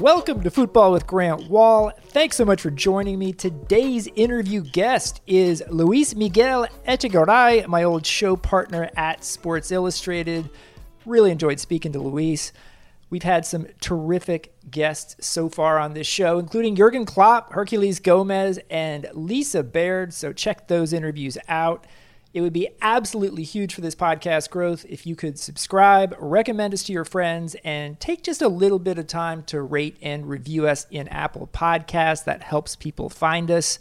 Welcome to Football with Grant Wahl. Thanks so much for joining me. Today's interview guest is Luis Miguel Echegaray, my old show partner at Sports Illustrated. Really enjoyed speaking to Luis. We've had some terrific guests so far on this show, including Jurgen Klopp, Herculez Gomez, and Lisa Baird. So check those interviews out. It would be absolutely huge for this podcast growth if you could subscribe, recommend us to your friends, and take just a little bit of time to rate and review us in Apple Podcasts. That helps people find us.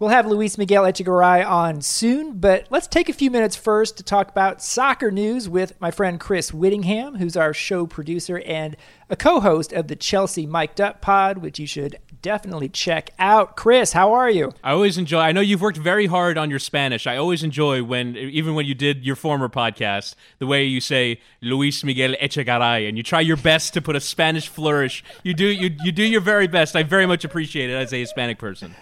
We'll have Luis Miguel Echegaray on soon, but let's take a few minutes first to talk about soccer news with my friend Chris Whittingham, who's our show producer and a co host of the Chelsea Mic'd Up pod, which you should definitely check out. Chris, how are you? I always enjoy. I know you've worked very hard on your Spanish. I always enjoy when, even when you did your former podcast, the way you say Luis Miguel Echegaray, and you try your best to put a Spanish flourish. You do. You you do your very best. I very much appreciate it as a Hispanic person.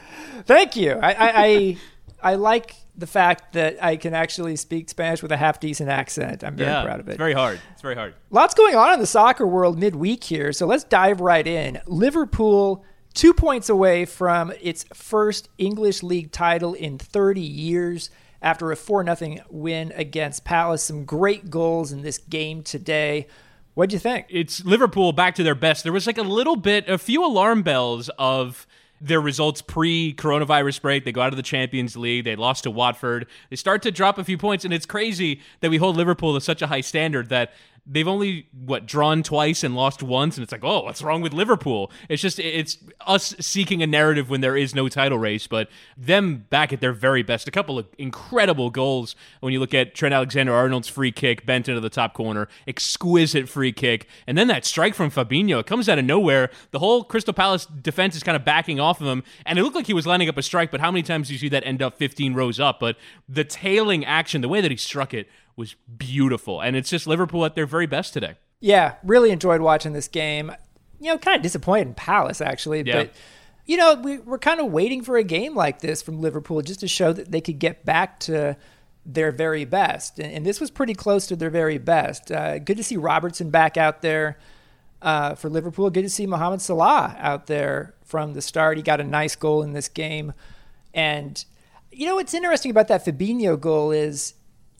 Thank you. I I, I, I like the fact that I can actually speak Spanish with a half decent accent. I'm very yeah, proud of it. It's very hard. It's very hard. Lots going on in the soccer world midweek here, so let's dive right in. Liverpool two points away from its first English league title in 30 years after a 4 0 win against Palace. Some great goals in this game today. What'd you think? It's Liverpool back to their best. There was like a little bit, a few alarm bells of their results pre coronavirus break. They go out of the Champions League. They lost to Watford. They start to drop a few points, and it's crazy that we hold Liverpool to such a high standard that they've only what drawn twice and lost once and it's like oh what's wrong with liverpool? It's just it's us seeking a narrative when there is no title race but them back at their very best. A couple of incredible goals when you look at trent alexander-arnold's free kick bent into the top corner exquisite free kick and then that strike from fabinho. It comes out of nowhere. The whole crystal palace defense is kind of backing off of him and it looked like he was lining up a strike but how many times do you see that end up 15 rows up? But the tailing action the way that he struck it was beautiful. And it's just Liverpool at their very best today. Yeah, really enjoyed watching this game. You know, kind of disappointed in Palace, actually. Yeah. But, you know, we, we're kind of waiting for a game like this from Liverpool just to show that they could get back to their very best. And, and this was pretty close to their very best. Uh, good to see Robertson back out there uh, for Liverpool. Good to see Mohamed Salah out there from the start. He got a nice goal in this game. And, you know, what's interesting about that Fabinho goal is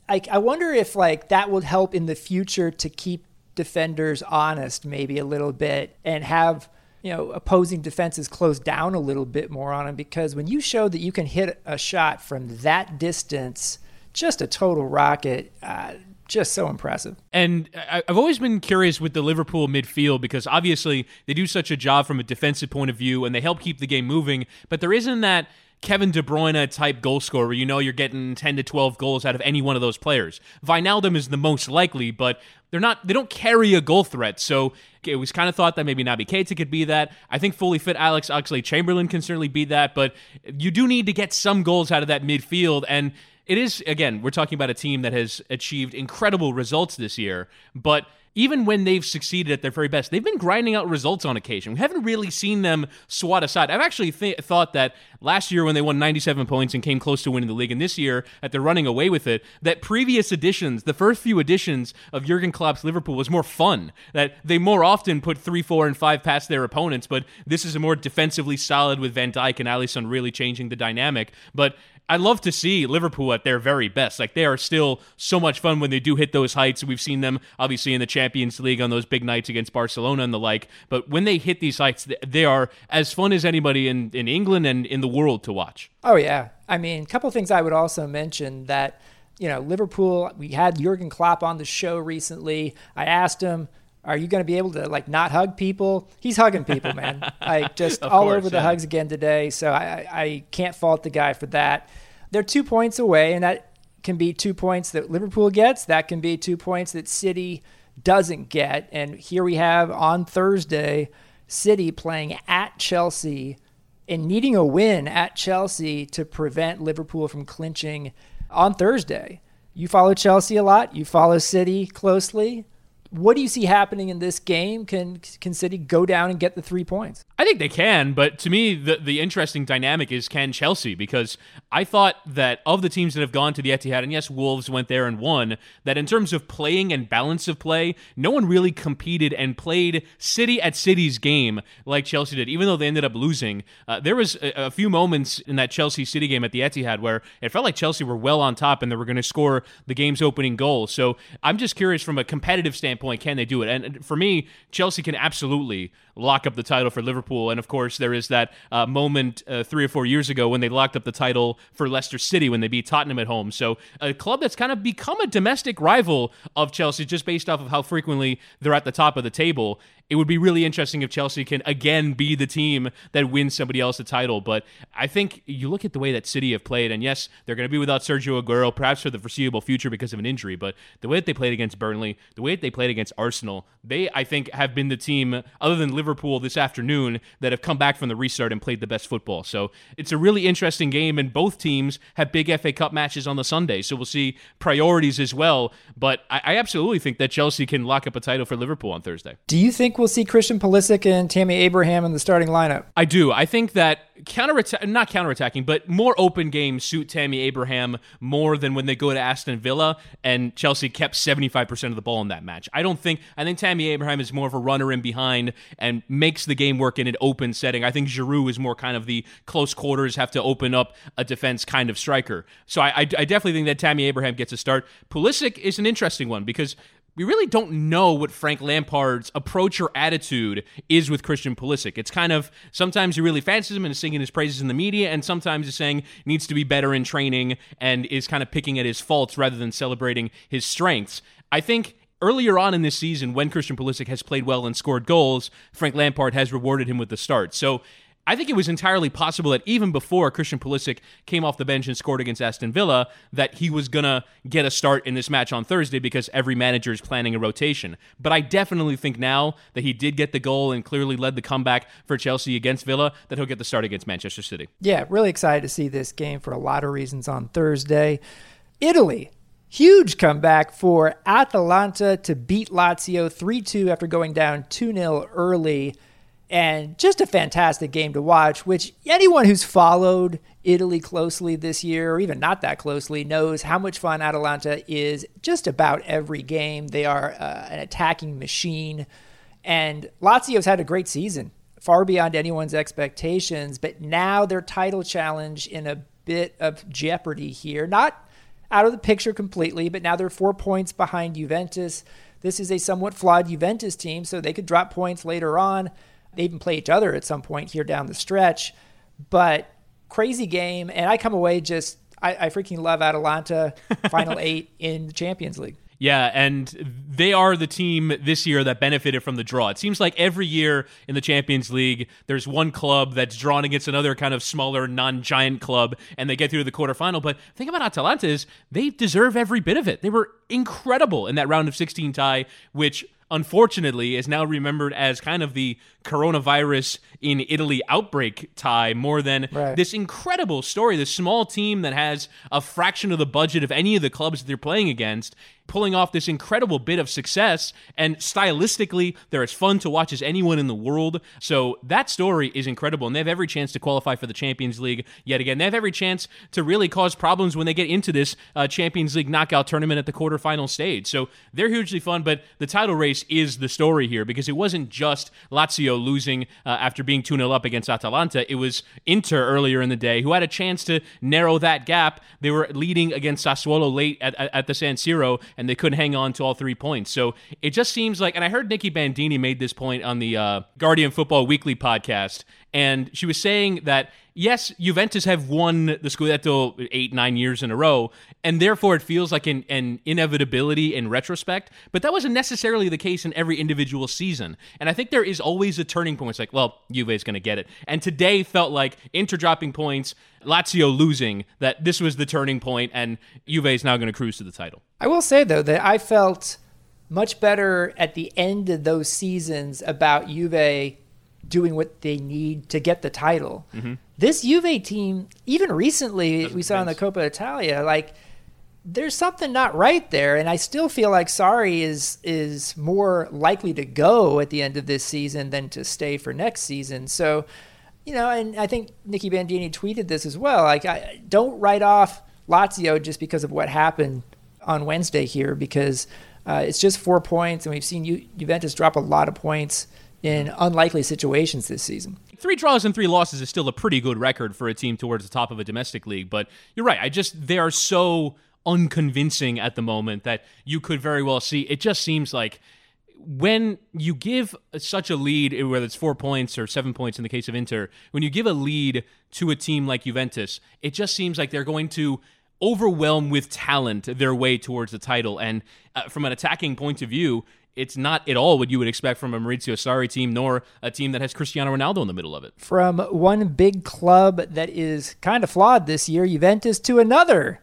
I, I wonder if like that would help in the future to keep defenders honest maybe a little bit and have you know opposing defenses close down a little bit more on them because when you show that you can hit a shot from that distance just a total rocket uh, just so impressive. And I've always been curious with the Liverpool midfield because obviously they do such a job from a defensive point of view and they help keep the game moving, but there isn't that Kevin De Bruyne type goal scorer you know you're getting 10 to 12 goals out of any one of those players. Wijnaldum is the most likely, but they're not they don't carry a goal threat. So it was kind of thought that maybe Naby Keita could be that. I think fully fit Alex Oxlade Chamberlain can certainly be that, but you do need to get some goals out of that midfield and it is again, we're talking about a team that has achieved incredible results this year, but even when they've succeeded at their very best, they've been grinding out results on occasion. We haven't really seen them swat aside. I've actually th- thought that last year when they won 97 points and came close to winning the league, and this year that they're running away with it, that previous editions, the first few editions of Jurgen Klopp's Liverpool was more fun. That they more often put three, four, and five past their opponents, but this is a more defensively solid with Van Dijk and Alisson really changing the dynamic. But I love to see Liverpool at their very best. Like they are still so much fun when they do hit those heights. We've seen them obviously in the Champions League on those big nights against Barcelona and the like. But when they hit these heights, they are as fun as anybody in, in England and in the world to watch. Oh yeah, I mean, a couple things I would also mention that you know Liverpool. We had Jurgen Klopp on the show recently. I asked him are you going to be able to like not hug people? He's hugging people, man. like just all course, over the hugs again today. So I, I can't fault the guy for that. They're two points away, and that can be two points that Liverpool gets. That can be two points that City doesn't get. And here we have on Thursday, City playing at Chelsea and needing a win at Chelsea to prevent Liverpool from clinching on Thursday. You follow Chelsea a lot. You follow City closely What do you see happening in this game? Can can City go down and get the three points? I think they can, but to me, the the interesting dynamic is can Chelsea because I thought that of the teams that have gone to the Etihad, and yes, Wolves went there and won. That in terms of playing and balance of play, no one really competed and played City at City's game like Chelsea did. Even though they ended up losing, uh, there was a, a few moments in that Chelsea City game at the Etihad where it felt like Chelsea were well on top and they were going to score the game's opening goal. So I'm just curious from a competitive standpoint, can they do it? And for me, Chelsea can absolutely lock up the title for Liverpool. And of course, there is that uh, moment uh, three or four years ago when they locked up the title for Leicester City when they beat Tottenham at home. So a club that's kind of become a domestic rival of Chelsea just based off of how frequently they're at the top of the table it would be really interesting if Chelsea can again be the team that wins somebody else a title. But I think you look at the way that City have played, and yes, they're going to be without Sergio Aguero, perhaps for the foreseeable future because of an injury. But the way that they played against Burnley, the way that they played against Arsenal, they I think have been the team, other than Liverpool this afternoon, that have come back from the restart and played the best football. So it's a really interesting game, and both teams have big FA Cup matches on the Sunday. So we'll see priorities as well. But I, I absolutely think that Chelsea can lock up a title for Liverpool on Thursday. Do you think we'll see Christian Pulisic and Tammy Abraham in the starting lineup? I do. I think that counter not counterattacking, but more open games suit Tammy Abraham more than when they go to Aston Villa and Chelsea kept 75% of the ball in that match. I don't think I think Tammy Abraham is more of a runner in behind and makes the game work in an open setting. I think Giroud is more kind of the close quarters have to open up a defense kind of striker. So I, I, I definitely think that Tammy Abraham gets a start. Pulisic is an interesting one because we really don't know what Frank Lampard's approach or attitude is with Christian Pulisic. It's kind of sometimes he really fancies him and is singing his praises in the media, and sometimes he's saying needs to be better in training and is kind of picking at his faults rather than celebrating his strengths. I think earlier on in this season, when Christian Pulisic has played well and scored goals, Frank Lampard has rewarded him with the start. So I think it was entirely possible that even before Christian Pulisic came off the bench and scored against Aston Villa, that he was going to get a start in this match on Thursday because every manager is planning a rotation. But I definitely think now that he did get the goal and clearly led the comeback for Chelsea against Villa, that he'll get the start against Manchester City. Yeah, really excited to see this game for a lot of reasons on Thursday. Italy, huge comeback for Atalanta to beat Lazio 3 2 after going down 2 0 early and just a fantastic game to watch, which anyone who's followed Italy closely this year, or even not that closely, knows how much fun Atalanta is just about every game. They are uh, an attacking machine, and Lazio's had a great season, far beyond anyone's expectations, but now their title challenge in a bit of jeopardy here. Not out of the picture completely, but now they're four points behind Juventus. This is a somewhat flawed Juventus team, so they could drop points later on. They even play each other at some point here down the stretch. But crazy game. And I come away just, I, I freaking love Atalanta, final eight in the Champions League. Yeah, and they are the team this year that benefited from the draw. It seems like every year in the Champions League, there's one club that's drawn against another kind of smaller, non giant club, and they get through the quarterfinal. But the thing about Atalanta is they deserve every bit of it. They were incredible in that round of 16 tie, which unfortunately is now remembered as kind of the coronavirus in Italy outbreak tie more than right. this incredible story. This small team that has a fraction of the budget of any of the clubs that they're playing against pulling off this incredible bit of success. And stylistically, they're as fun to watch as anyone in the world. So that story is incredible. And they have every chance to qualify for the Champions League yet again. They have every chance to really cause problems when they get into this uh, Champions League knockout tournament at the quarterfinal stage. So they're hugely fun. But the title race is the story here because it wasn't just Lazio losing uh, after being 2 0 up against Atalanta. It was Inter earlier in the day who had a chance to narrow that gap. They were leading against Sassuolo late at, at, at the San Siro and they couldn't hang on to all three points. So it just seems like, and I heard Nicky Bandini made this point on the uh, Guardian Football Weekly podcast, and she was saying that yes, Juventus have won the Scudetto eight, nine years in a row, and therefore it feels like an, an, inevitability in retrospect. But that wasn't necessarily the case in every individual season. And I think there is always a turning point. It's like, well, Juve is going to get it. And today felt like Inter dropping points, Lazio losing, that this was the turning point, and Juve is now going to cruise to the title. I will say, though, that I felt much better at the end of those seasons about Juve doing what they need to get the title. Mm-hmm. This Juve team, even recently, we saw in the Coppa Italia, like there's something not right there, and I still feel like Sarri is is more likely to go at the end of this season than to stay for next season. So, you know, and I think Nicky Bandini tweeted this as well. Like, I don't write off Lazio just because of what happened on Wednesday here, because uh, it's just four points, and we've seen Ju- Juventus drop a lot of points in unlikely situations this season. Three draws and three losses is still a pretty good record for a team towards the top of a domestic league, but you're right. I just they are so unconvincing at the moment that you could very well see. It just seems like when you give such a lead, whether it's four points or seven points in the case of Inter, when you give a lead to a team like Juventus, it just seems like they're going to overwhelm with talent their way towards the title. And uh, from an attacking point of view, it's not at all what you would expect from a Maurizio Sarri team, nor a team that has Cristiano Ronaldo in the middle of it. From one big club that is kind of flawed this year, Juventus, to another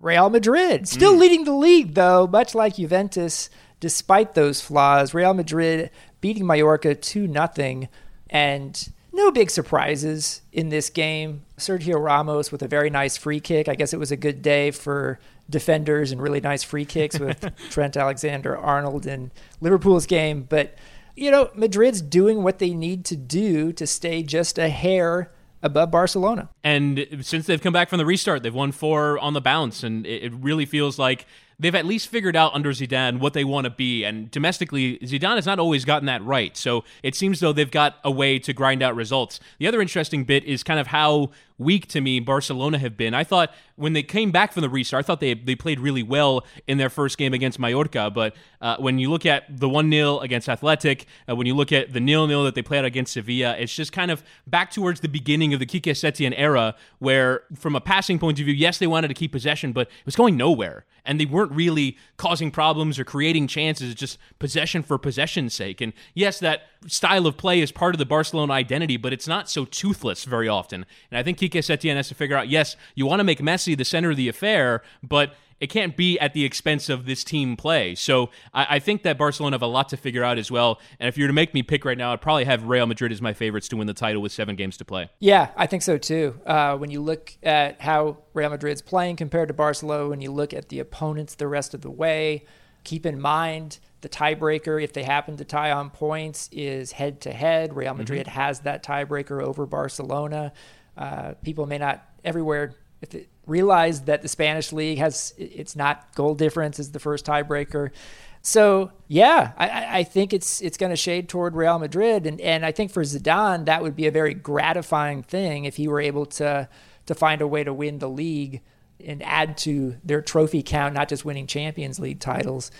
Real Madrid. Still mm. leading the league, though, much like Juventus, despite those flaws. Real Madrid beating Mallorca 2 0. And no big surprises in this game. Sergio Ramos with a very nice free kick. I guess it was a good day for defenders and really nice free kicks with Trent Alexander Arnold in Liverpool's game. But, you know, Madrid's doing what they need to do to stay just a hair above Barcelona. And since they've come back from the restart, they've won four on the bounce, and it really feels like they've at least figured out under Zidane what they want to be. And domestically, Zidane has not always gotten that right. So it seems though they've got a way to grind out results. The other interesting bit is kind of how weak to me Barcelona have been. I thought when they came back from the restart, I thought they they played really well in their first game against Mallorca. But uh, when you look at the 1 0 against Athletic, uh, when you look at the nil nil that they played against Sevilla, it's just kind of back towards the beginning of the Quique Setien era, where from a passing point of view, yes, they wanted to keep possession, but it was going nowhere. And they weren't really causing problems or creating chances, it's just possession for possession's sake. And yes, that style of play is part of the Barcelona identity, but it's not so toothless very often. And I think Quique Setien has to figure out yes, you want to make Messi the center of the affair, but it can't be at the expense of this team play. So I, I, think that Barcelona have a lot to figure out as well. And if you were to make me pick right now, I'd probably have Real Madrid as my favorites to win the title with seven games to play. Yeah, I think so too. Uh, when you look at how Real Madrid's playing compared to Barcelona, when you look at the opponents the rest of the way, keep in mind the tiebreaker, if they happen to tie on points, is head to head. Real Madrid mm-hmm. has that tiebreaker over Barcelona. Uh, people may not everywhere realize that the Spanish league has it's not goal difference is the first tiebreaker. So yeah, I, I think it's it's going to shade toward Real Madrid, and and I think for Zidane that would be a very gratifying thing if he were able to to find a way to win the league and add to their trophy count, not just winning Champions League titles.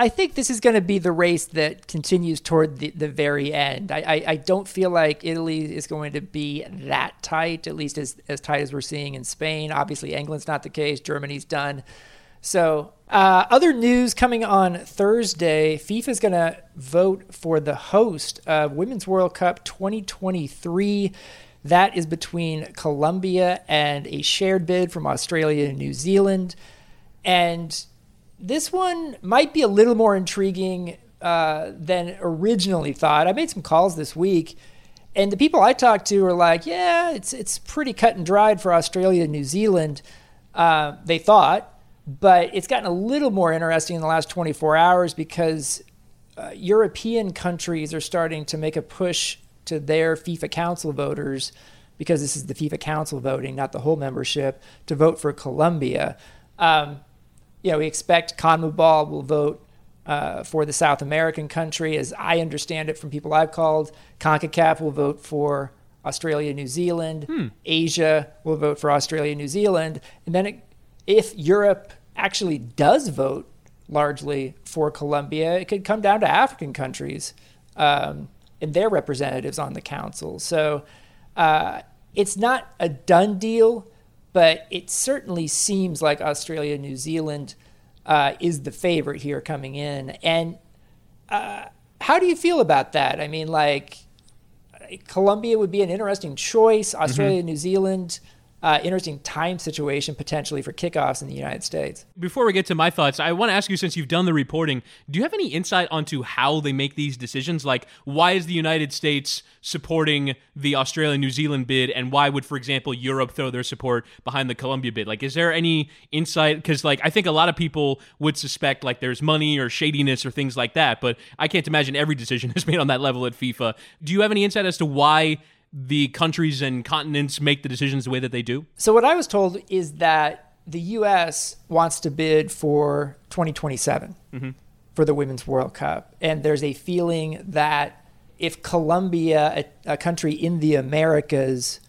I think this is going to be the race that continues toward the, the very end. I, I, I, don't feel like Italy is going to be that tight, at least as, as tight as we're seeing in Spain. Obviously, England's not the case, Germany's done. So, uh, other news coming on Thursday FIFA is going to vote for the host of Women's World Cup 2023. That is between Colombia and a shared bid from Australia and New Zealand. And this one might be a little more intriguing uh, than originally thought. I made some calls this week, and the people I talked to are like, "Yeah, it's it's pretty cut and dried for Australia and New Zealand." Uh, they thought, but it's gotten a little more interesting in the last 24 hours because uh, European countries are starting to make a push to their FIFA Council voters, because this is the FIFA Council voting, not the whole membership, to vote for Colombia. Um, you know, we expect CONMEBOL will vote uh, for the South American country. As I understand it from people I've called, CONCACAF will vote for Australia, New Zealand. Hmm. Asia will vote for Australia, New Zealand. And then it, if Europe actually does vote largely for Colombia, it could come down to African countries um, and their representatives on the council. So uh, it's not a done deal but it certainly seems like Australia, New Zealand uh, is the favorite here coming in. And uh, how do you feel about that? I mean, like Colombia would be an interesting choice. Mm-hmm. Australia, mm-hmm. New Zealand. Uh, interesting time situation potentially for kickoffs in the United States. Before we get to my thoughts, I want to ask you since you've done the reporting, do you have any insight onto how they make these decisions? Like, why is the United States supporting the Australia New Zealand bid, and why would, for example, Europe throw their support behind the Colombia bid? Like, is there any insight? Because, like, I think a lot of people would suspect like there's money or shadiness or things like that, but I can't imagine every decision is made on that level at FIFA. Do you have any insight as to why? The countries and continents make the decisions the way that they do? So, what I was told is that the U.S. wants to bid for 2027 mm-hmm. for the Women's World Cup. And there's a feeling that if Colombia, a, a country in the Americas,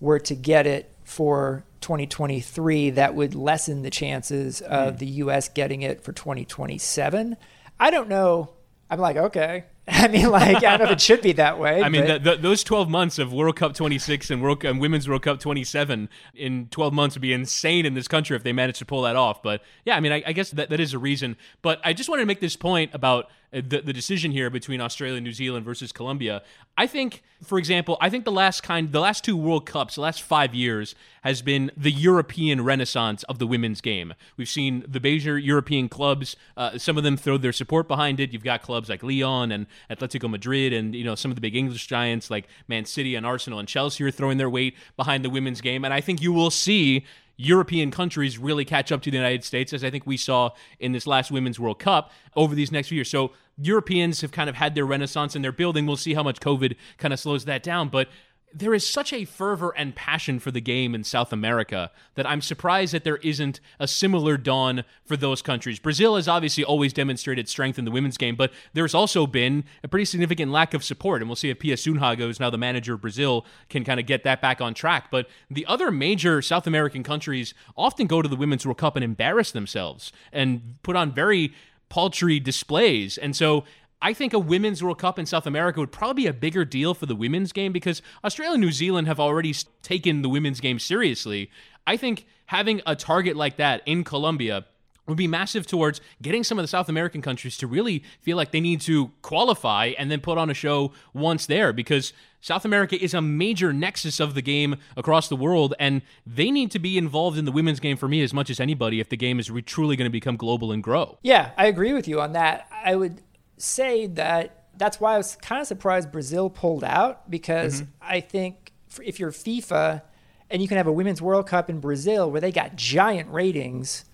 were to get it for 2023, that would lessen the chances of mm. the U.S. getting it for 2027. I don't know. I'm like, okay, I mean, like, I don't know if it should be that way. I mean, the, the, those 12 months of World Cup 26 and World and Women's World Cup 27 in 12 months would be insane in this country if they managed to pull that off. But yeah, I mean, I, I guess that, that is a reason. But I just wanted to make this point about uh, the, the decision here between Australia and New Zealand versus Colombia. I think, for example, I think the last kind, the last two World Cups, the last five years has been the European renaissance of the women's game. We've seen the major European clubs, uh, some of them throw their support behind it. You've got clubs like Lyon and Atletico Madrid, and you know some of the big English giants like Man City and Arsenal and Chelsea are throwing their weight behind the women's game. And I think you will see European countries really catch up to the United States, as I think we saw in this last Women's World Cup over these next few years. So Europeans have kind of had their renaissance in their building. We'll see how much COVID kind of slows that down. But there is such a fervor and passion for the game in South America that I'm surprised that there isn't a similar dawn for those countries. Brazil has obviously always demonstrated strength in the women's game, but there's also been a pretty significant lack of support. And we'll see if Pia Sundhage, who's now the manager of Brazil, can kind of get that back on track. But the other major South American countries often go to the Women's World Cup and embarrass themselves and put on very paltry displays. And so I think a women's World Cup in South America would probably be a bigger deal for the women's game because Australia and New Zealand have already taken the women's game seriously. I think having a target like that in Colombia would be massive towards getting some of the South American countries to really feel like they need to qualify and then put on a show once there because South America is a major nexus of the game across the world and they need to be involved in the women's game for me as much as anybody if the game is re- truly going to become global and grow. Yeah, I agree with you on that. I would say that that's why I was kind of surprised Brazil pulled out because mm-hmm. I think if you're FIFA and you can have a Women's World Cup in Brazil where they got giant ratings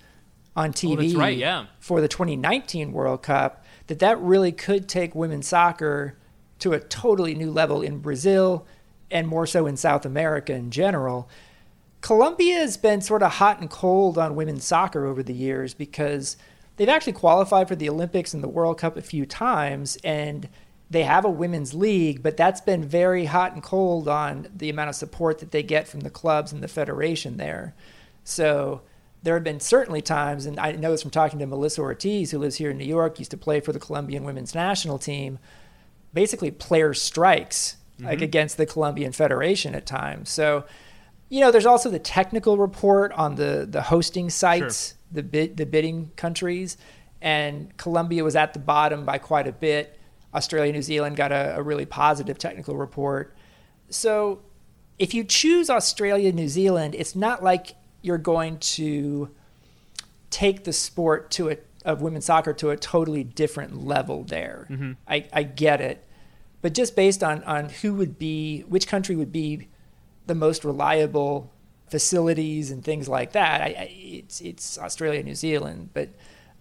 on TV oh, right, yeah. for the 2019 World Cup, that that really could take women's soccer to a totally new level in Brazil and more so in South America in general. Colombia has been sort of hot and cold on women's soccer over the years because – they've actually qualified for the Olympics and the World Cup a few times, and they have a women's league, but that's been very hot and cold on the amount of support that they get from the clubs and the federation there. So there have been certainly times, and I know this from talking to Melissa Ortiz, who lives here in New York, used to play for the Colombian women's national team. Basically, player strikes mm-hmm. like against the Colombian Federation at times. So, you know, there's also the technical report on the the hosting sites. Sure the bid the bidding countries, and Colombia was at the bottom by quite a bit. Australia, New Zealand got a, a really positive technical report. So if you choose Australia, New Zealand, it's not like you're going to take the sport to a of women's soccer to a totally different level there. Mm-hmm. I, I get it. But just based on, on who would be, which country would be the most reliable facilities and things like that. I, I, it's it's Australia, New Zealand, but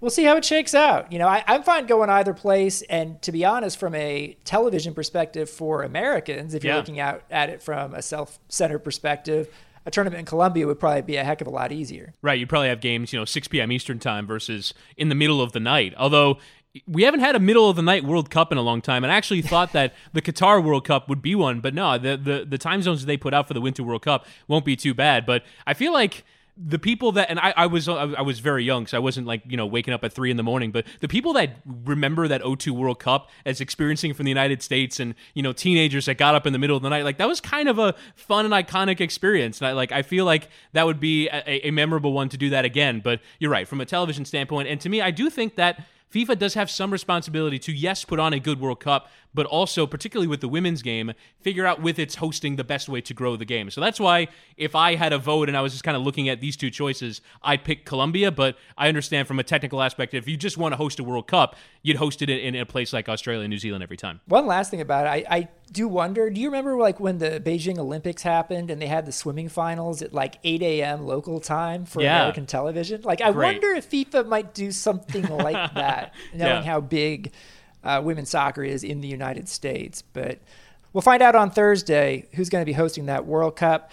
we'll see how it shakes out. You know, I, am fine going either place. And to be honest, from a television perspective for Americans, if you're yeah. looking out at it from a self-centered perspective, a tournament in Colombia would probably be a heck of a lot easier. Right. You'd probably have games, you know, 6 p.m. Eastern time versus in the middle of the night. Although we haven't had a middle of the night World Cup in a long time, and I actually thought that the Qatar World Cup would be one, but no, the, the the time zones they put out for the Winter World Cup won't be too bad. But I feel like the people that and I, I was I was very young, so I wasn't like you know waking up at three in the morning. But the people that remember that 02 World Cup as experiencing from the United States, and you know teenagers that got up in the middle of the night, like that was kind of a fun and iconic experience. And I like I feel like that would be a, a memorable one to do that again. But you're right from a television standpoint, and to me, I do think that FIFA does have some responsibility to, yes, put on a good World Cup, but also, particularly with the women's game, figure out with its hosting the best way to grow the game. So that's why if I had a vote and I was just kind of looking at these two choices, I'd pick Colombia. But I understand from a technical aspect, if you just want to host a World Cup, you'd host it in, a place like Australia and New Zealand every time. One last thing about it, I, I do wonder. Do you remember like when the Beijing Olympics happened and they had the swimming finals at like 8 a.m. local time for yeah. American television? Like, I Great. wonder if FIFA might do something like that, knowing yeah. how big uh, women's soccer is in the United States. But we'll find out on Thursday who's going to be hosting that World Cup.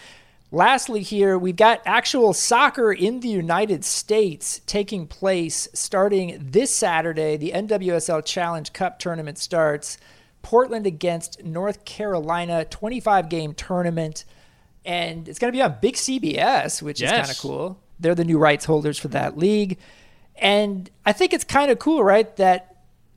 Lastly, here, we've got actual soccer in the United States taking place starting this Saturday. The NWSL Challenge Cup tournament starts. Portland against North Carolina, 25 game tournament. And it's going to be on Big CBS, which yes. is kind of cool. They're the new rights holders for that league. And I think it's kind of cool, right, that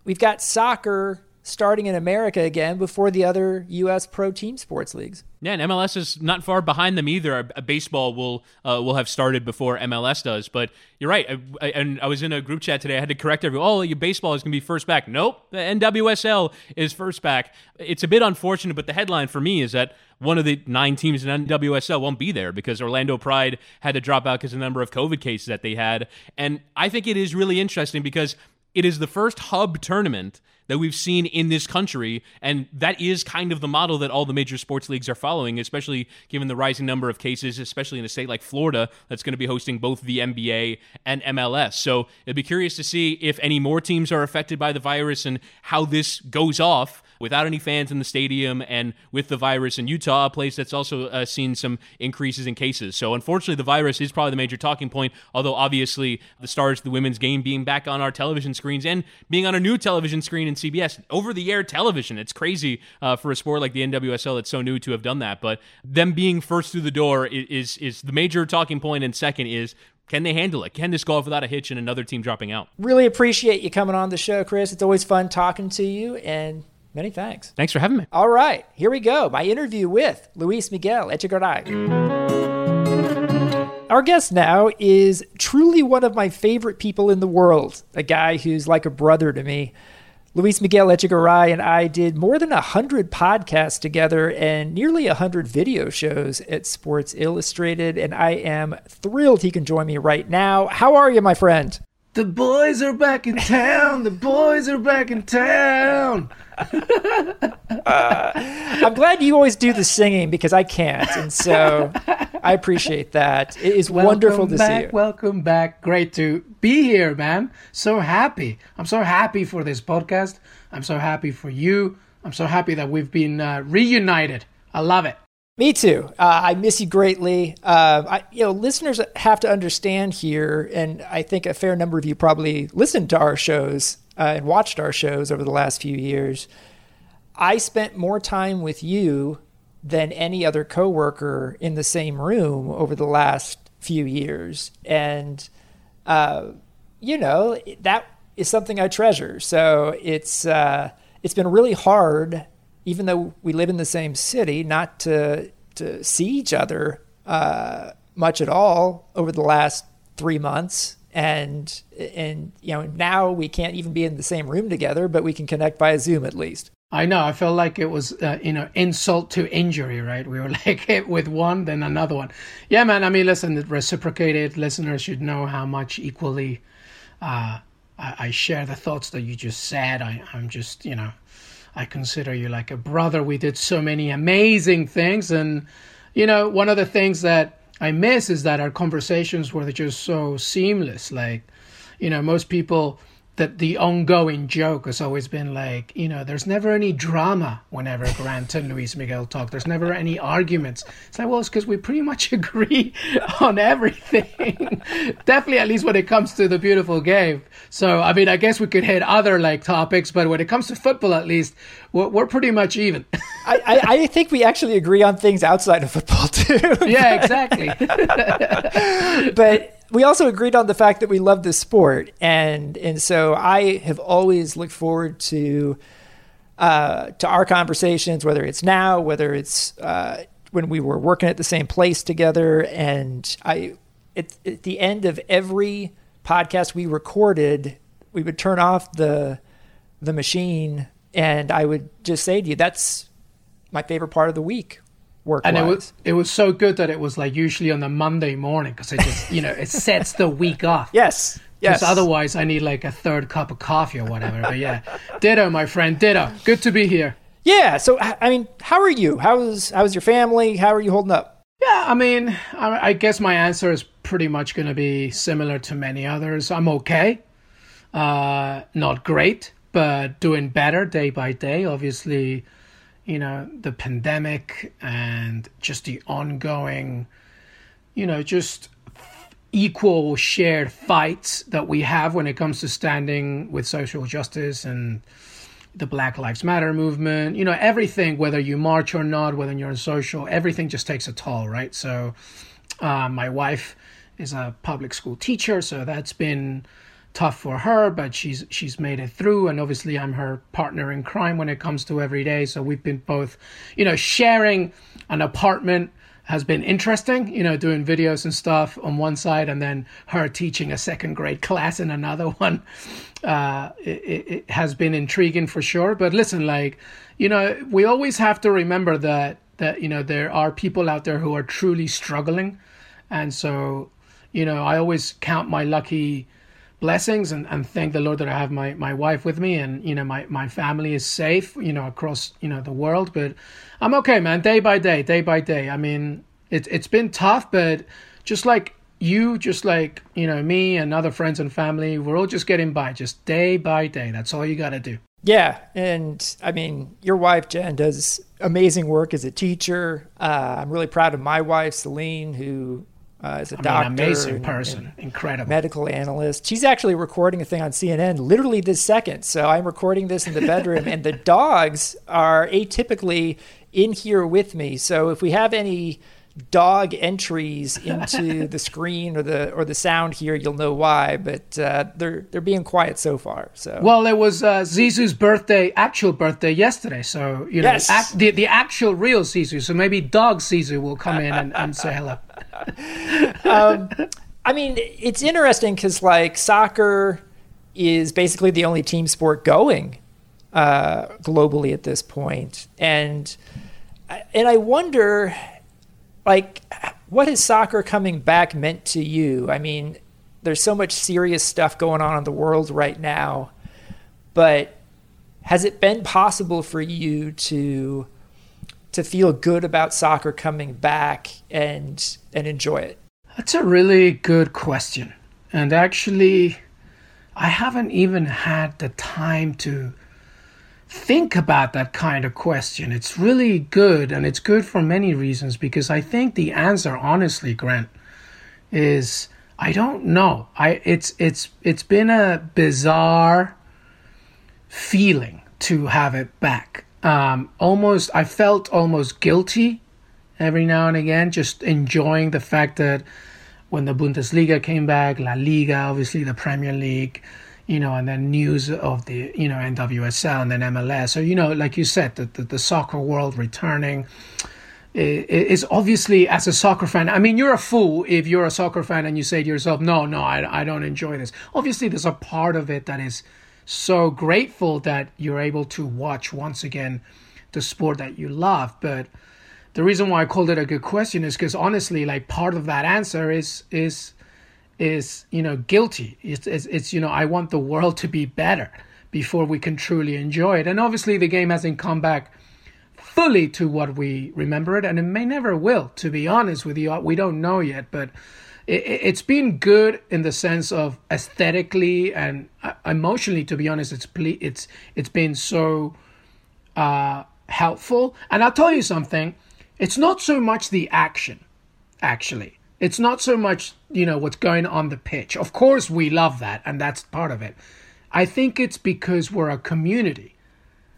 we've got soccer starting in America again before the other U.S. pro team sports leagues. Yeah, and MLS is not far behind them either. Baseball will uh, will have started before MLS does. But you're right. I, I, and I was in a group chat today. I had to correct everyone. Oh, your baseball is going to be first back. Nope, the NWSL is first back. It's a bit unfortunate, but the headline for me is that one of the nine teams in NWSL won't be there because Orlando Pride had to drop out because of the number of COVID cases that they had. And I think it is really interesting because it is the first hub tournament that we've seen in this country. And that is kind of the model that all the major sports leagues are following, especially given the rising number of cases, especially in a state like Florida that's going to be hosting both the NBA and MLS. So it'd be curious to see if any more teams are affected by the virus and how this goes off without any fans in the stadium and with the virus in Utah, a place that's also uh, seen some increases in cases. So unfortunately, the virus is probably the major talking point. Although obviously, the stars the women's game being back on our television screens and being on a new television screen in CBS over the air television. It's crazy uh, for a sport like the NWSL that's so new to have done that. But them being first through the door is, is, is the major talking point, and second is can they handle it? Can this go off without a hitch and another team dropping out? Really appreciate you coming on the show, Chris. It's always fun talking to you, and Many thanks. Thanks for having me. All right, here we go. My interview with Luis Miguel Echegaray. Our guest now is truly one of my favorite people in the world, a guy who's like a brother to me. Luis Miguel Echegaray and I did more than 100 podcasts together and nearly 100 video shows at Sports Illustrated, and I am thrilled he can join me right now. How are you, my friend? The boys are back in town. The boys are back in town. uh, I'm glad you always do the singing because I can't, and so I appreciate that. It is welcome wonderful to back, see you. Welcome back. Great to be here, man. So happy. I'm so happy for this podcast. I'm so happy for you. I'm so happy that we've been uh, reunited. I love it. Me too. Uh, I miss you greatly. Uh, I, you know, listeners have to understand here, and I think a fair number of you probably listened to our shows uh, and watched our shows over the last few years. I spent more time with you than any other coworker in the same room over the last few years, and uh, you know that is something I treasure. So it's uh, it's been really hard even though we live in the same city, not to to see each other uh, much at all over the last three months. And and you know now we can't even be in the same room together, but we can connect via Zoom at least. I know. I felt like it was, uh, you know, insult to injury, right? We were like hit with one, then another one. Yeah, man. I mean, listen, reciprocated listeners should know how much equally uh, I, I, share the thoughts that you just said. I, I'm just, you know, I consider you like a brother. We did so many amazing things. And, you know, one of the things that I miss is that our conversations were just so seamless. Like, you know, most people that the ongoing joke has always been like, you know, there's never any drama whenever Grant and Luis Miguel talk. There's never any arguments. It's like, well, it's because we pretty much agree on everything. Definitely, at least when it comes to the beautiful game. So, I mean, I guess we could hit other like topics, but when it comes to football, at least, we're, we're pretty much even. I, I, I, think we actually agree on things outside of football too. yeah, exactly. but we also agreed on the fact that we love this sport, and and so I have always looked forward to uh, to our conversations, whether it's now, whether it's uh, when we were working at the same place together, and I at, at the end of every podcast we recorded, we would turn off the the machine, and I would just say to you, "That's my favorite part of the week." Work and it was it was so good that it was like usually on the Monday morning because it just you know it sets the week off. Yes, yes. otherwise, I need like a third cup of coffee or whatever. But yeah, ditto, my friend, ditto. Good to be here. Yeah. So I mean, how are you? How's how's your family? How are you holding up? Yeah, I mean, I, I guess my answer is pretty much going to be similar to many others. I'm okay. Uh, not great, but doing better day by day. Obviously, you know, the pandemic and just the ongoing, you know, just equal shared fights that we have when it comes to standing with social justice and the Black Lives Matter movement, you know, everything, whether you march or not, whether you're on social, everything just takes a toll, right? So, uh, my wife is a public school teacher, so that's been tough for her, but she's she's made it through, and obviously I'm her partner in crime when it comes to every day. So we've been both, you know, sharing an apartment has been interesting, you know, doing videos and stuff on one side, and then her teaching a second grade class in another one. Uh, it, it has been intriguing for sure. But listen, like, you know, we always have to remember that that you know there are people out there who are truly struggling, and so, you know, I always count my lucky blessings and, and thank the Lord that I have my, my wife with me and you know my, my family is safe you know across you know the world but I'm okay man day by day day by day. I mean it, it's been tough but just like you just like you know me and other friends and family we're all just getting by just day by day. That's all you got to do. Yeah, and I mean, your wife Jen does amazing work as a teacher. Uh, I'm really proud of my wife Celine, who uh, is a I mean, doctor, amazing and- person and incredible medical analyst. She's actually recording a thing on CNN literally this second. So I'm recording this in the bedroom, and the dogs are atypically in here with me. So if we have any dog entries into the screen or the or the sound here, you'll know why. But uh, they're they're being quiet so far. So Well, it was uh, Zizou's birthday, actual birthday yesterday. So you know, Yes. the the actual real Zizou. So maybe dog Zizou will come in and, and say hello. I mean, it's interesting because like soccer is basically the only team sport going uh, globally at this point, and and I wonder, like, what has soccer coming back meant to you? I mean, there's so much serious stuff going on in the world right now, but has it been possible for you to to feel good about soccer coming back and and enjoy it? That's a really good question. And actually, I haven't even had the time to think about that kind of question. It's really good, and it's good for many reasons because I think the answer, honestly, Grant, is I don't know. I it's it's it's been a bizarre feeling to have it back. Um, almost, I felt almost guilty every now and again, just enjoying the fact that when the Bundesliga came back, La Liga, obviously the Premier League, you know, and then news of the, you know, NWSL and then MLS. So, you know, like you said, the, the, the soccer world returning is obviously as a soccer fan. I mean, you're a fool if you're a soccer fan and you say to yourself, no, no, I, I don't enjoy this. Obviously, there's a part of it that is so grateful that you're able to watch once again the sport that you love. But the reason why I called it a good question is because honestly, like part of that answer is is is you know guilty. It's, it's it's you know I want the world to be better before we can truly enjoy it. And obviously, the game hasn't come back fully to what we remember it, and it may never will. To be honest with you, we don't know yet, but it, it's been good in the sense of aesthetically and uh, emotionally. To be honest, it's ple- it's it's been so uh, helpful. And I'll tell you something, it's not so much the action, actually. It's not so much, you know, what's going on the pitch. Of course, we love that, and that's part of it. I think it's because we're a community.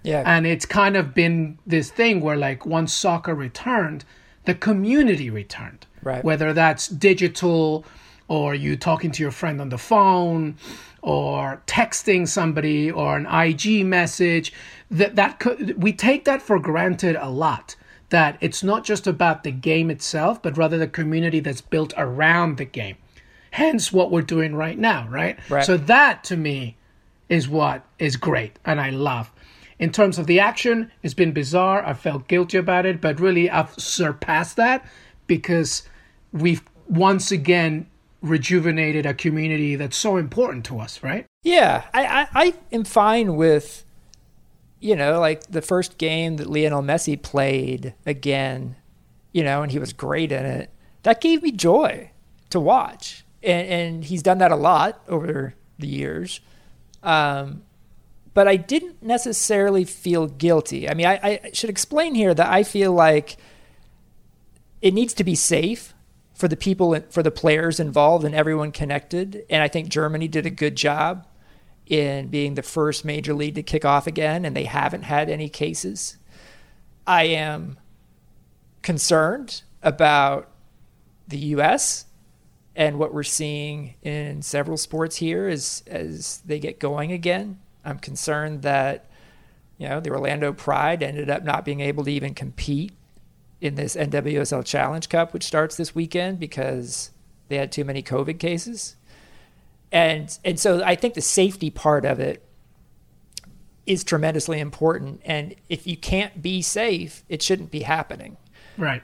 Yeah, And it's kind of been this thing where, like, once soccer returned, the community returned. Right. Whether that's digital or you talking to your friend on the phone or texting somebody or an IG message, that, that could, we take that for granted a lot. That it's not just about the game itself, but rather the community that's built around the game. Hence, what we're doing right now, right? Right. So that to me is what is great and I love. In terms of the action, it's been bizarre. I felt guilty about it, but really I've surpassed that because we've once again rejuvenated a community that's so important to us, right? Yeah, I, I, I am fine with, you know, like the first game that Lionel Messi played again, you know, and he was great in it. That gave me joy to watch. And, and he's done that a lot over the years. Um, but I didn't necessarily feel guilty. I mean, I, I should explain here that I feel like it needs to be safe for the people, for the players involved and everyone connected. And I think Germany did a good job in being the first major league to kick off again, and they haven't had any cases. I am concerned about the U.S. and what we're seeing in several sports here as as they get going again. I'm concerned that you know the Orlando Pride ended up not being able to even compete in this NWSL Challenge Cup, which starts this weekend because they had too many COVID cases. And and so I think the safety part of it is tremendously important. And if you can't be safe, it shouldn't be happening. Right.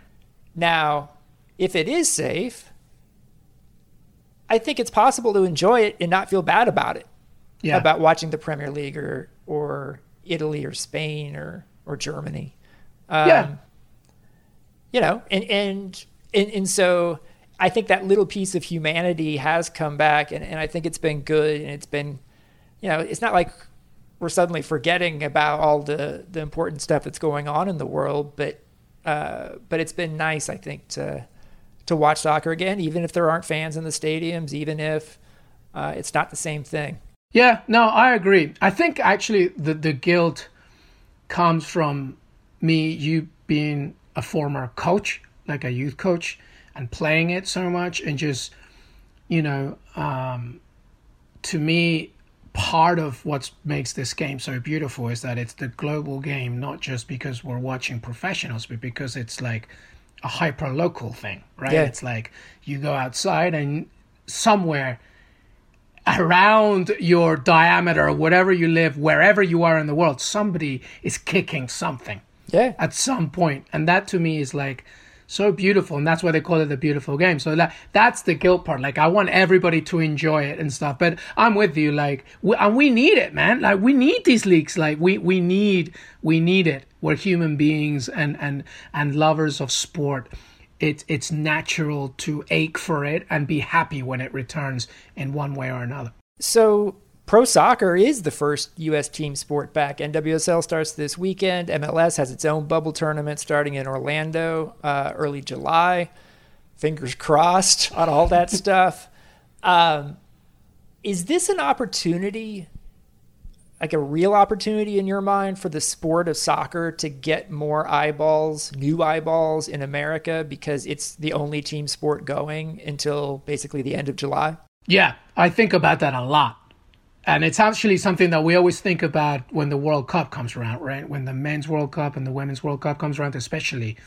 Now, if it is safe, I think it's possible to enjoy it and not feel bad about it. Yeah. About watching the Premier League or or Italy or Spain or or Germany. Um, Yeah. You know, and, and and and so I think that little piece of humanity has come back, and, and I think it's been good, and it's been, you know, it's not like we're suddenly forgetting about all the the important stuff that's going on in the world, but uh, but it's been nice, I think, to to watch soccer again, even if there aren't fans in the stadiums, even if uh, it's not the same thing. Yeah, no, I agree. I think actually the the guilt comes from me, you being a former coach, like a youth coach, and playing it so much, and just you know, um, to me, part of what makes this game so beautiful is that it's the global game, not just because we're watching professionals, but because it's like a hyper local thing, right? Yeah. It's like you go outside and somewhere around your diameter or whatever you live, wherever you are in the world, somebody is kicking something Yeah, at some point, and that to me is like so beautiful, and that's why they call it the beautiful game. So that that's the guilt part. Like I want everybody to enjoy it and stuff, but I'm with you. Like we, and we need it, man. Like we need these leaks. Like we we need we need it. We're human beings and and and lovers of sport. It's it's natural to ache for it and be happy when it returns in one way or another. So pro soccer is the first U.S. team sport back. NWSL starts this weekend. MLS has its own bubble tournament starting in Orlando uh, early July. Fingers crossed on all that stuff. Um, is this an opportunity, like a real opportunity in your mind, for the sport of soccer to get more eyeballs, new eyeballs in America because it's the only team sport going until basically the end of July? Yeah, I think about that a lot. And it's actually something that we always think about when the World Cup comes around, right? When the men's World Cup and the women's World Cup comes around, especially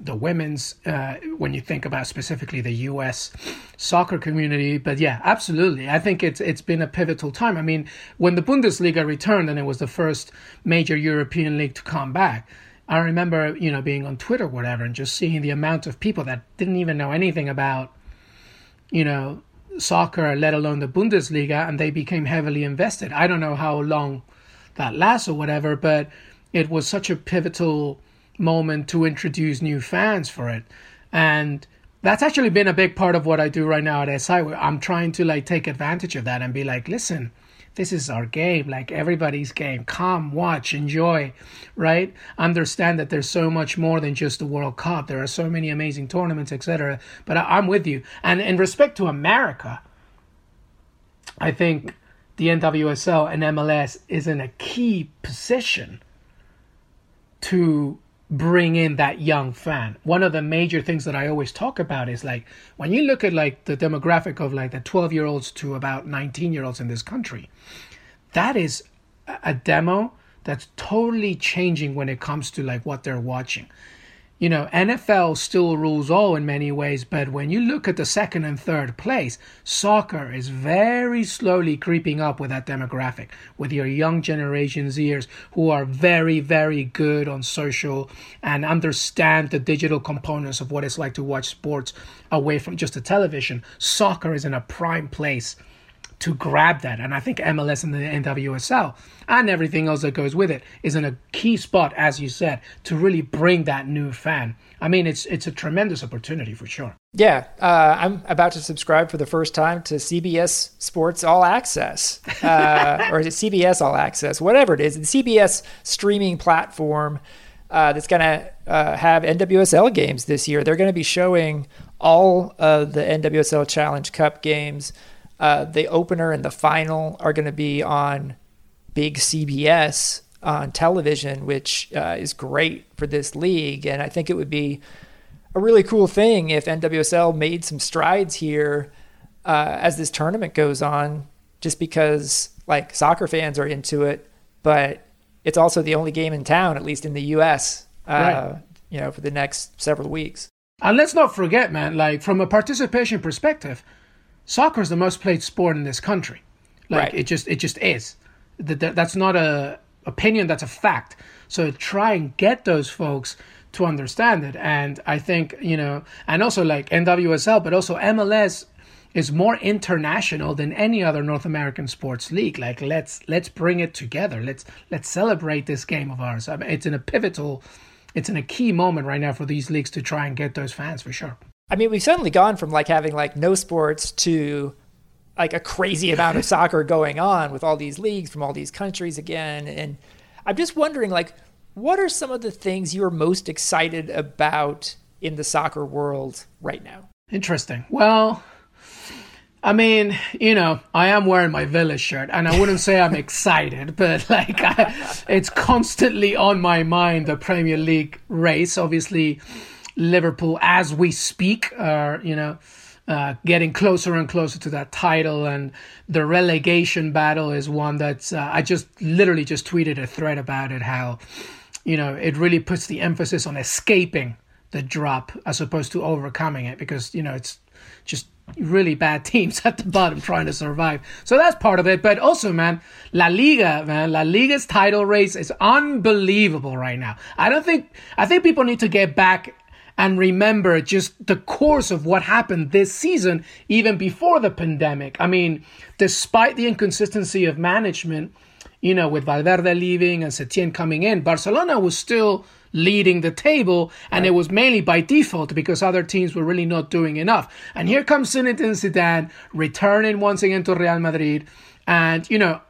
the women's, uh, when you think about specifically the U.S. soccer community. But yeah, absolutely. I think it's it's been a pivotal time. I mean, when the Bundesliga returned and it was the first major European league to come back, I remember, you know, being on Twitter, whatever, and just seeing the amount of people that didn't even know anything about, you know, soccer, let alone the Bundesliga, and they became heavily invested. I don't know how long that lasts or whatever, but it was such a pivotal moment to introduce new fans for it. And that's actually been a big part of what I do right now at SI. I'm trying to like take advantage of that and be like, listen, this is our game, like everybody's game. Come, watch, enjoy, right? Understand that there's so much more than just the World Cup. There are so many amazing tournaments, etc. But I, I'm with you. And in respect to America, I think the NWSL and MLS is in a key position to bring in that young fan. One of the major things that I always talk about is like when you look at like the demographic of like the 12 year olds to about 19 year olds in this country, that is a- demo that's totally changing when it comes to like what they're watching. You know, NFL still rules all in many ways, but when you look at the second and third place, soccer is very slowly creeping up with that demographic, with your young generation's ears who are very, very good on social and understand the digital components of what it's like to watch sports away from just the television. Soccer is in a prime place to grab that. And I think MLS and the NWSL and everything else that goes with it is in a key spot, as you said, to really bring that new fan. I mean, it's it's a tremendous opportunity for sure. Yeah, uh, I'm about to subscribe for the first time to CBS Sports All Access, uh, or is it CBS All Access, whatever it is, the CBS streaming platform uh, that's going to uh, have NWSL games this year. They're going to be showing all of the NWSL Challenge Cup games uh, the opener and the final are going to be on big CBS on television, which uh, is great for this league. And I think it would be a really cool thing if NWSL made some strides here uh, as this tournament goes on, just because like soccer fans are into it, but it's also the only game in town, at least in the U.S. Uh, right. You know, for the next several weeks. And let's not forget, man, like from a participation perspective, soccer is the most played sport in this country. Like right. it just it just is. That that's not a opinion. That's a fact. So try and get those folks to understand it. And I think you know, and also like NWSL, but also MLS is more international than any other North American sports league. Like let's let's bring it together. Let's let's celebrate this game of ours. I mean, it's in a pivotal, it's in a key moment right now for these leagues to try and get those fans for sure. I mean, we've suddenly gone from like having like no sports to like a crazy amount of soccer going on with all these leagues from all these countries again. And I'm just wondering, like, what are some of the things you're most excited about in the soccer world right now? Interesting. Well, I mean, you know, I am wearing my Villa shirt, and I wouldn't say I'm excited, but like, I, it's constantly on my mind the Premier League race. Obviously, Liverpool, as we speak, are you know uh, getting closer and closer to that title, and the relegation battle is one that's uh, I just literally just tweeted a thread about it. How you know it really puts the emphasis on escaping the drop as opposed to overcoming it, because you know it's just really bad teams at the bottom trying to survive. So that's part of it. But also, man, La Liga, man, La Liga's title race is unbelievable right now. I don't think I think people need to get back and remember just the course of what happened this season, even before the pandemic. I mean, despite the inconsistency of management, you know, with Valverde leaving and Setien coming in, Barcelona was still leading the table, and right. it was mainly by default because other teams were really not doing enough. And here comes Zinedine Zidane returning once again to Real Madrid, and you know,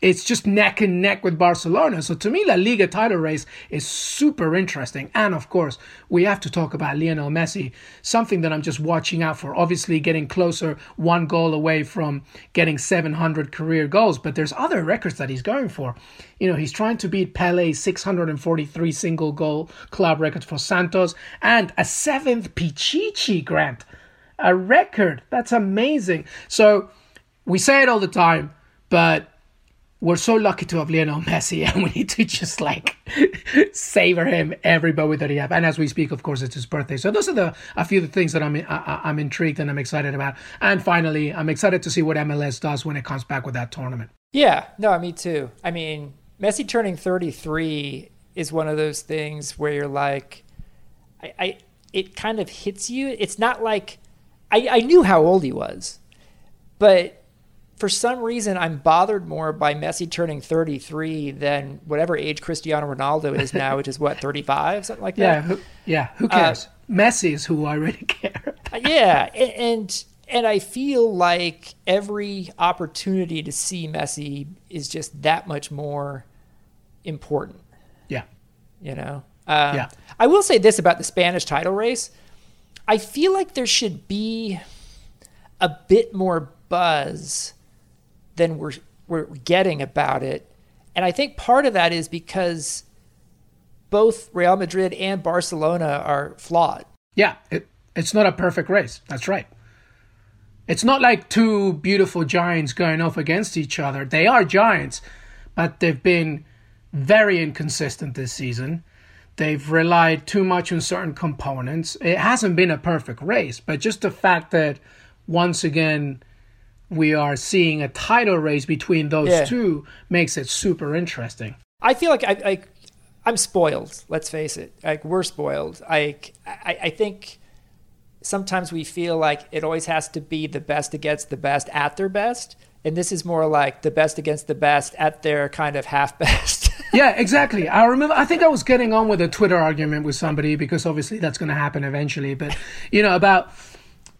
it's just neck and neck with Barcelona. So to me, La Liga title race is super interesting. And of course, we have to talk about Lionel Messi, something that I'm just watching out for. Obviously, getting closer, one goal away from getting 700 career goals, but there's other records that he's going for. You know, he's trying to beat Pele's 643 single goal club record for Santos and a seventh Pichichi grant. A record. That's amazing. So we say it all the time, but we're so lucky to have Lionel Messi, and we need to just like savor him every moment that he have. And as we speak, of course, it's his birthday. So those are the a few of the things that I'm I, I'm intrigued and I'm excited about. And finally, I'm excited to see what MLS does when it comes back with that tournament. Yeah, no, me too. I mean, Messi turning 33 is one of those things where you're like, I, I it kind of hits you. It's not like I, I knew how old he was, but for some reason, I'm bothered more by Messi turning 33 than whatever age Cristiano Ronaldo is now, which is what 35, something like that. Yeah, who, yeah. Who uh, cares? Uh, Messi is who I really care. yeah, and and I feel like every opportunity to see Messi is just that much more important. Yeah, you know. Um, yeah. I will say this about the Spanish title race. I feel like there should be a bit more buzz than we're we're getting about it. And I think part of that is because both Real Madrid and Barcelona are flawed. Yeah, it, it's not a perfect race. That's right. It's not like two beautiful giants going off against each other. They are giants, but they've been very inconsistent this season. They've relied too much on certain components. It hasn't been a perfect race, but just the fact that once again we are seeing a title race between those Yeah. two makes it super interesting. I feel like I, I I'm spoiled. Let's face it. Like we're spoiled. Like I, I think sometimes we feel like it always has to be the best against the best at their best, and this is more like the best against the best at their kind of half best. yeah, exactly. I remember. I think I was getting on with a Twitter argument with somebody because obviously that's going to happen eventually. But you know about,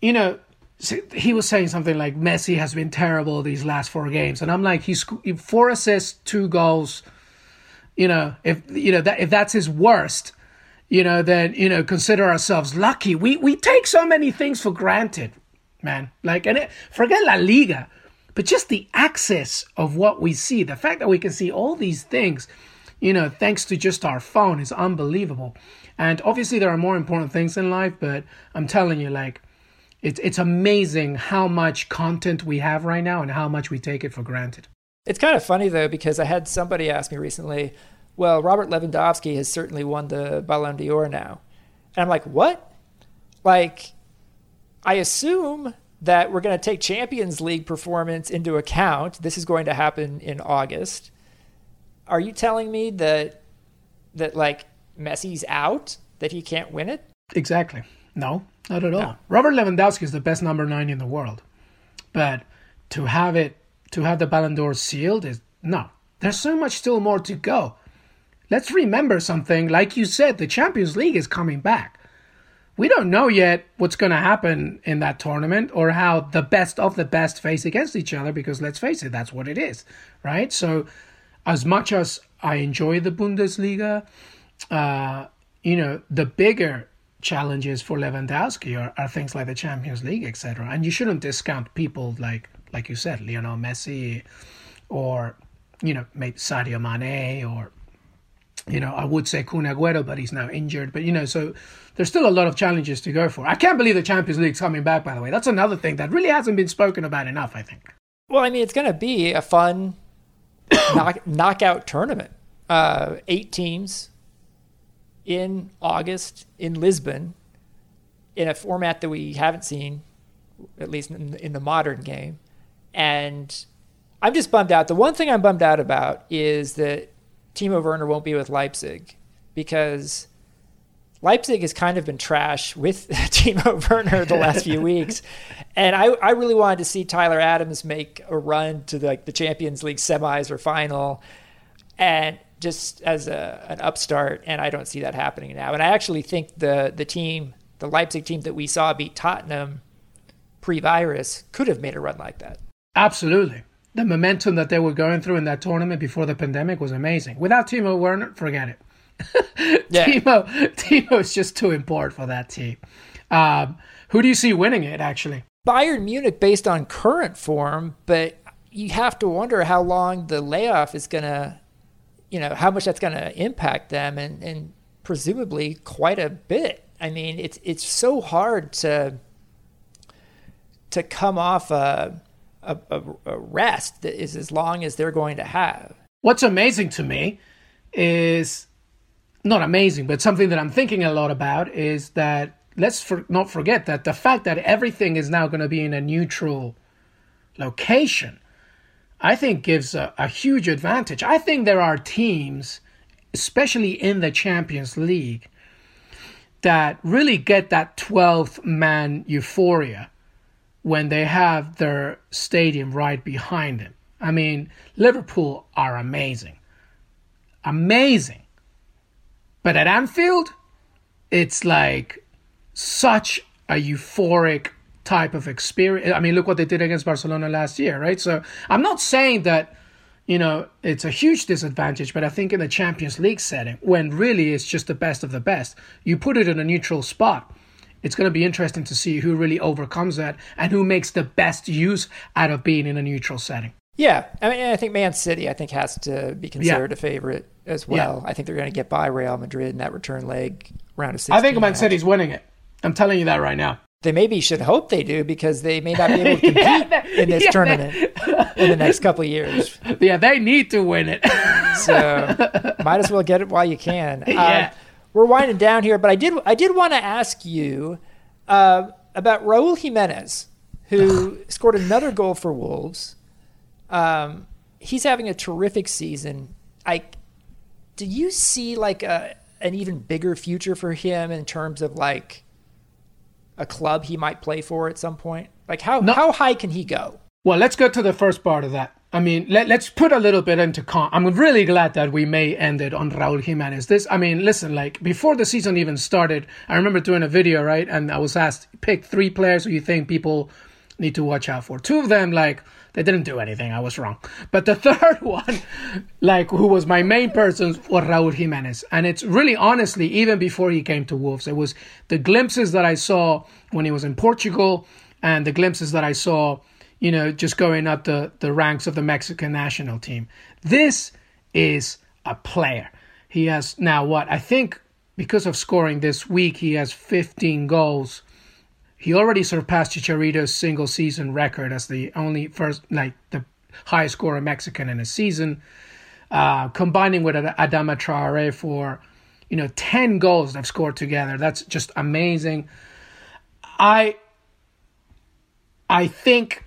you know, he was saying something like Messi has been terrible these last four games, and I'm like, he's four assists, two goals. You know, if you know that if that's his worst, you know, then you know, consider ourselves lucky. We we take so many things for granted, man. Like, and it, forget La Liga, but just the access of what we see, the fact that we can see all these things, you know, thanks to just our phone is unbelievable. And obviously, there are more important things in life, but I'm telling you, like, it's it's amazing how much content we have right now and how much we take it for granted. It's kind of funny though because I had somebody ask me recently, "Well, Robert Lewandowski has certainly won the Ballon d'Or now," and I'm like, "What?" Like, I assume that we're going to take Champions League performance into account. This is going to happen in August. Are you telling me that that like Messi's out, that he can't win it? Exactly. No, not at all. Robert Lewandowski is the best number nine in the world, but to have it, to have the Ballon d'Or sealed is no. There's so much still more to go. Let's remember something. Like you said, the Champions League is coming back. We don't know yet what's going to happen in that tournament or how the best of the best face against each other because let's face it, that's what it is, right? So, as much as I enjoy the Bundesliga, uh, you know, the bigger challenges for Lewandowski are, are things like the Champions League, etc. And you shouldn't discount people like, like you said, Lionel Messi, or you know, maybe Sadio Mane, or you know, I would say Kun Agüero, but he's now injured. But you know, so there's still a lot of challenges to go for. I can't believe the Champions League's coming back. By the way, that's another thing that really hasn't been spoken about enough. I think. Well, I mean, it's going to be a fun knock, knockout tournament. Uh, eight teams in August in Lisbon in a format that we haven't seen, at least in, in the modern game. And I'm just bummed out. The one thing I'm bummed out about is that Timo Werner won't be with Leipzig because Leipzig has kind of been trash with Timo Werner the last few weeks. And I, I really wanted to see Tyler Adams make a run to the, like the Champions League semis or final and just as a, an upstart. And I don't see that happening now. And I actually think the, the team, the Leipzig team that we saw beat Tottenham pre virus, could have made a run like that. Absolutely. The momentum that they were going through in that tournament before the pandemic was amazing. Without Timo Werner, forget it. Yeah. Timo, Timo is just too important for that team. Um, who do you see winning it, actually? Bayern Munich based on current form, but you have to wonder how long the layoff is going to, you know, how much that's going to impact them, and, and presumably quite a bit. I mean, it's it's so hard to to come off a a, a, rest that is as long as they're going to have. What's amazing to me is not amazing, but something that I'm thinking a lot about is that let's for, not forget that the fact that everything is now going to be in a neutral location, I think gives a, a huge advantage. I think there are teams, especially in the Champions League, that really get that 12th man euphoria when they have their stadium right behind them. I mean, Liverpool are amazing. Amazing. But at Anfield, it's like such a euphoric type of experience. I mean, look what they did against Barcelona last year, right? So I'm not saying that, you know, it's a huge disadvantage, but I think in the Champions League setting, when really it's just the best of the best, you put it in a neutral spot. It's going to be interesting to see who really overcomes that and who makes the best use out of being in a neutral setting. Yeah, I mean, I think Man City, I think, has to be considered a favorite as well. I think they're going to get by Real Madrid in that return leg round of 16. I think Man. City's winning it. I'm telling you that right now. They maybe should hope they do because they may not be able to compete in this yeah. tournament in the next couple of years. Yeah, they need to win it. So might as well get it while you can. Yeah. Um, we're winding down here, but I did I did want to ask you uh, about Raul Jimenez, who scored another goal for Wolves. Um, he's having a terrific season. I do you see like a an even bigger future for him in terms of like a club he might play for at some point? Like how No. how high can he go? Well, let's go to the first part of that. I mean, let, let's put a little bit into con. I'm really glad that we may end it on Raul Jimenez. This, I mean, listen, like before the season even started, I remember doing a video, right? And I was asked, pick three players who you think people need to watch out for. Two of them, like, they didn't do anything. I was wrong. But the third one, like, who was my main person, was Raul Jimenez. And it's really honestly, even before he came to Wolves, it was the glimpses that I saw when he was in Portugal and the glimpses that I saw you know, just going up the, the ranks of the Mexican national team. This is a player. He has now what? I think because of scoring this week, he has 15 goals. He already surpassed Chicharito's single season record as the only first, like the highest scorer Mexican in a season. Uh, combining with Adama Traore for, you know, 10 goals they've scored together. That's just amazing. I, I think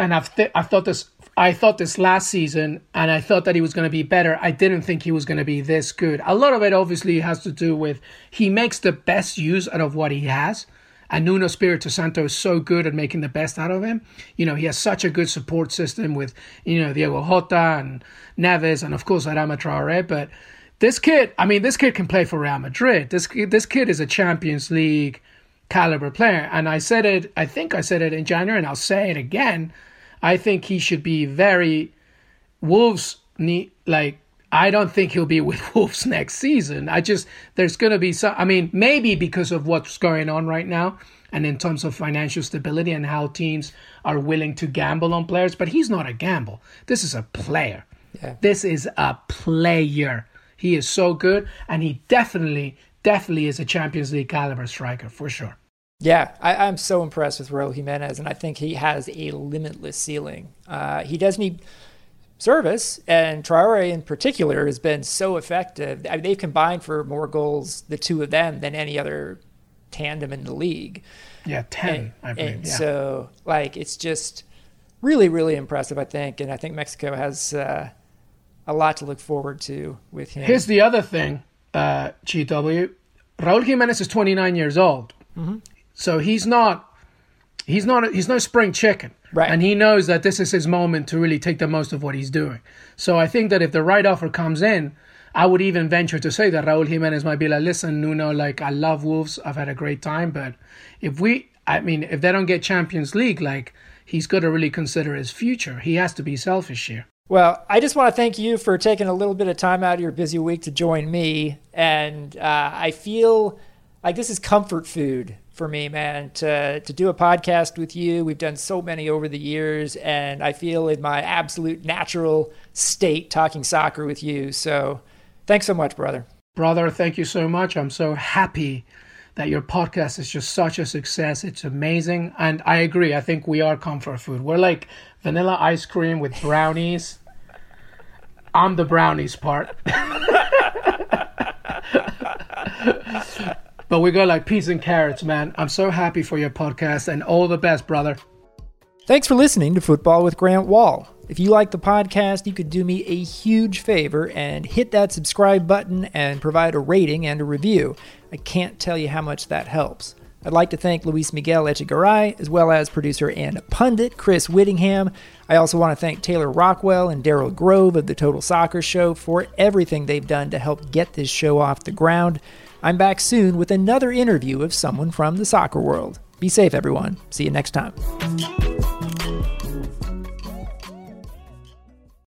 and I've th- I thought this I thought this last season, and I thought that he was going to be better. I didn't think he was going to be this good. A lot of it obviously has to do with he makes the best use out of what he has. And Nuno Espirito Santo is so good at making the best out of him. You know, he has such a good support system with, you know, Diego Jota and Neves and, of course, Adama Traore. But this kid, I mean, this kid can play for Real Madrid. This, this kid is a Champions League caliber player. And I said it, I think I said it in January, and I'll say it again. I think he should be very Wolves need like I don't think he'll be with Wolves next season. I just there's going to be some I mean maybe because of what's going on right now and in terms of financial stability and how teams are willing to gamble on players, but he's not a gamble. This is a player. Yeah. This is a player. He is so good and he definitely definitely is a Champions League caliber striker for sure. Yeah, I, I'm so impressed with Raul Jimenez, and I think he has a limitless ceiling. Uh, he does need service, and Traore in particular has been so effective. I mean, they've combined for more goals, the two of them, than any other tandem in the league. Yeah, 10, And, I believe. and yeah. so, like, it's just really, really impressive, I think. And I think Mexico has uh, a lot to look forward to with him. Here's the other thing, uh, GW. Raul Jimenez is 29 years old, Mm-hmm. so he's not he's not a, he's no spring chicken, Right. And he knows that this is his moment to really take the most of what he's doing. So I think that if the right offer comes in, I would even venture to say that Raul Jimenez might be like, "Listen, Nuno, like I love Wolves, I've had a great time, but if we, I mean, if they don't get Champions League, like he's got to really consider his future. He has to be selfish here." Well, I just want to thank you for taking a little bit of time out of your busy week to join me. And uh, I feel like this is comfort food for me, man, to, to do a podcast with you. We've done so many over the years, and I feel in my absolute natural state talking soccer with you. So thanks so much, brother. Brother, thank you so much. I'm so happy that your podcast is just such a success. It's amazing. And I agree. I think we are comfort food. We're like vanilla ice cream with brownies. I'm the brownies part. but we go like peas and carrots, man. I'm so happy for your podcast and all the best, brother. Thanks for listening to Football with Grant Wahl. If you like the podcast, you could do me a huge favor and hit that subscribe button and provide a rating and a review. I can't tell you how much that helps. I'd like to thank Luis Miguel Echegaray, as well as producer and pundit Chris Whittingham. I also want to thank Taylor Rockwell and Daryl Grove of the Total Soccer Show for everything they've done to help get this show off the ground. I'm back soon with another interview of someone from the soccer world. Be safe, everyone. See you next time.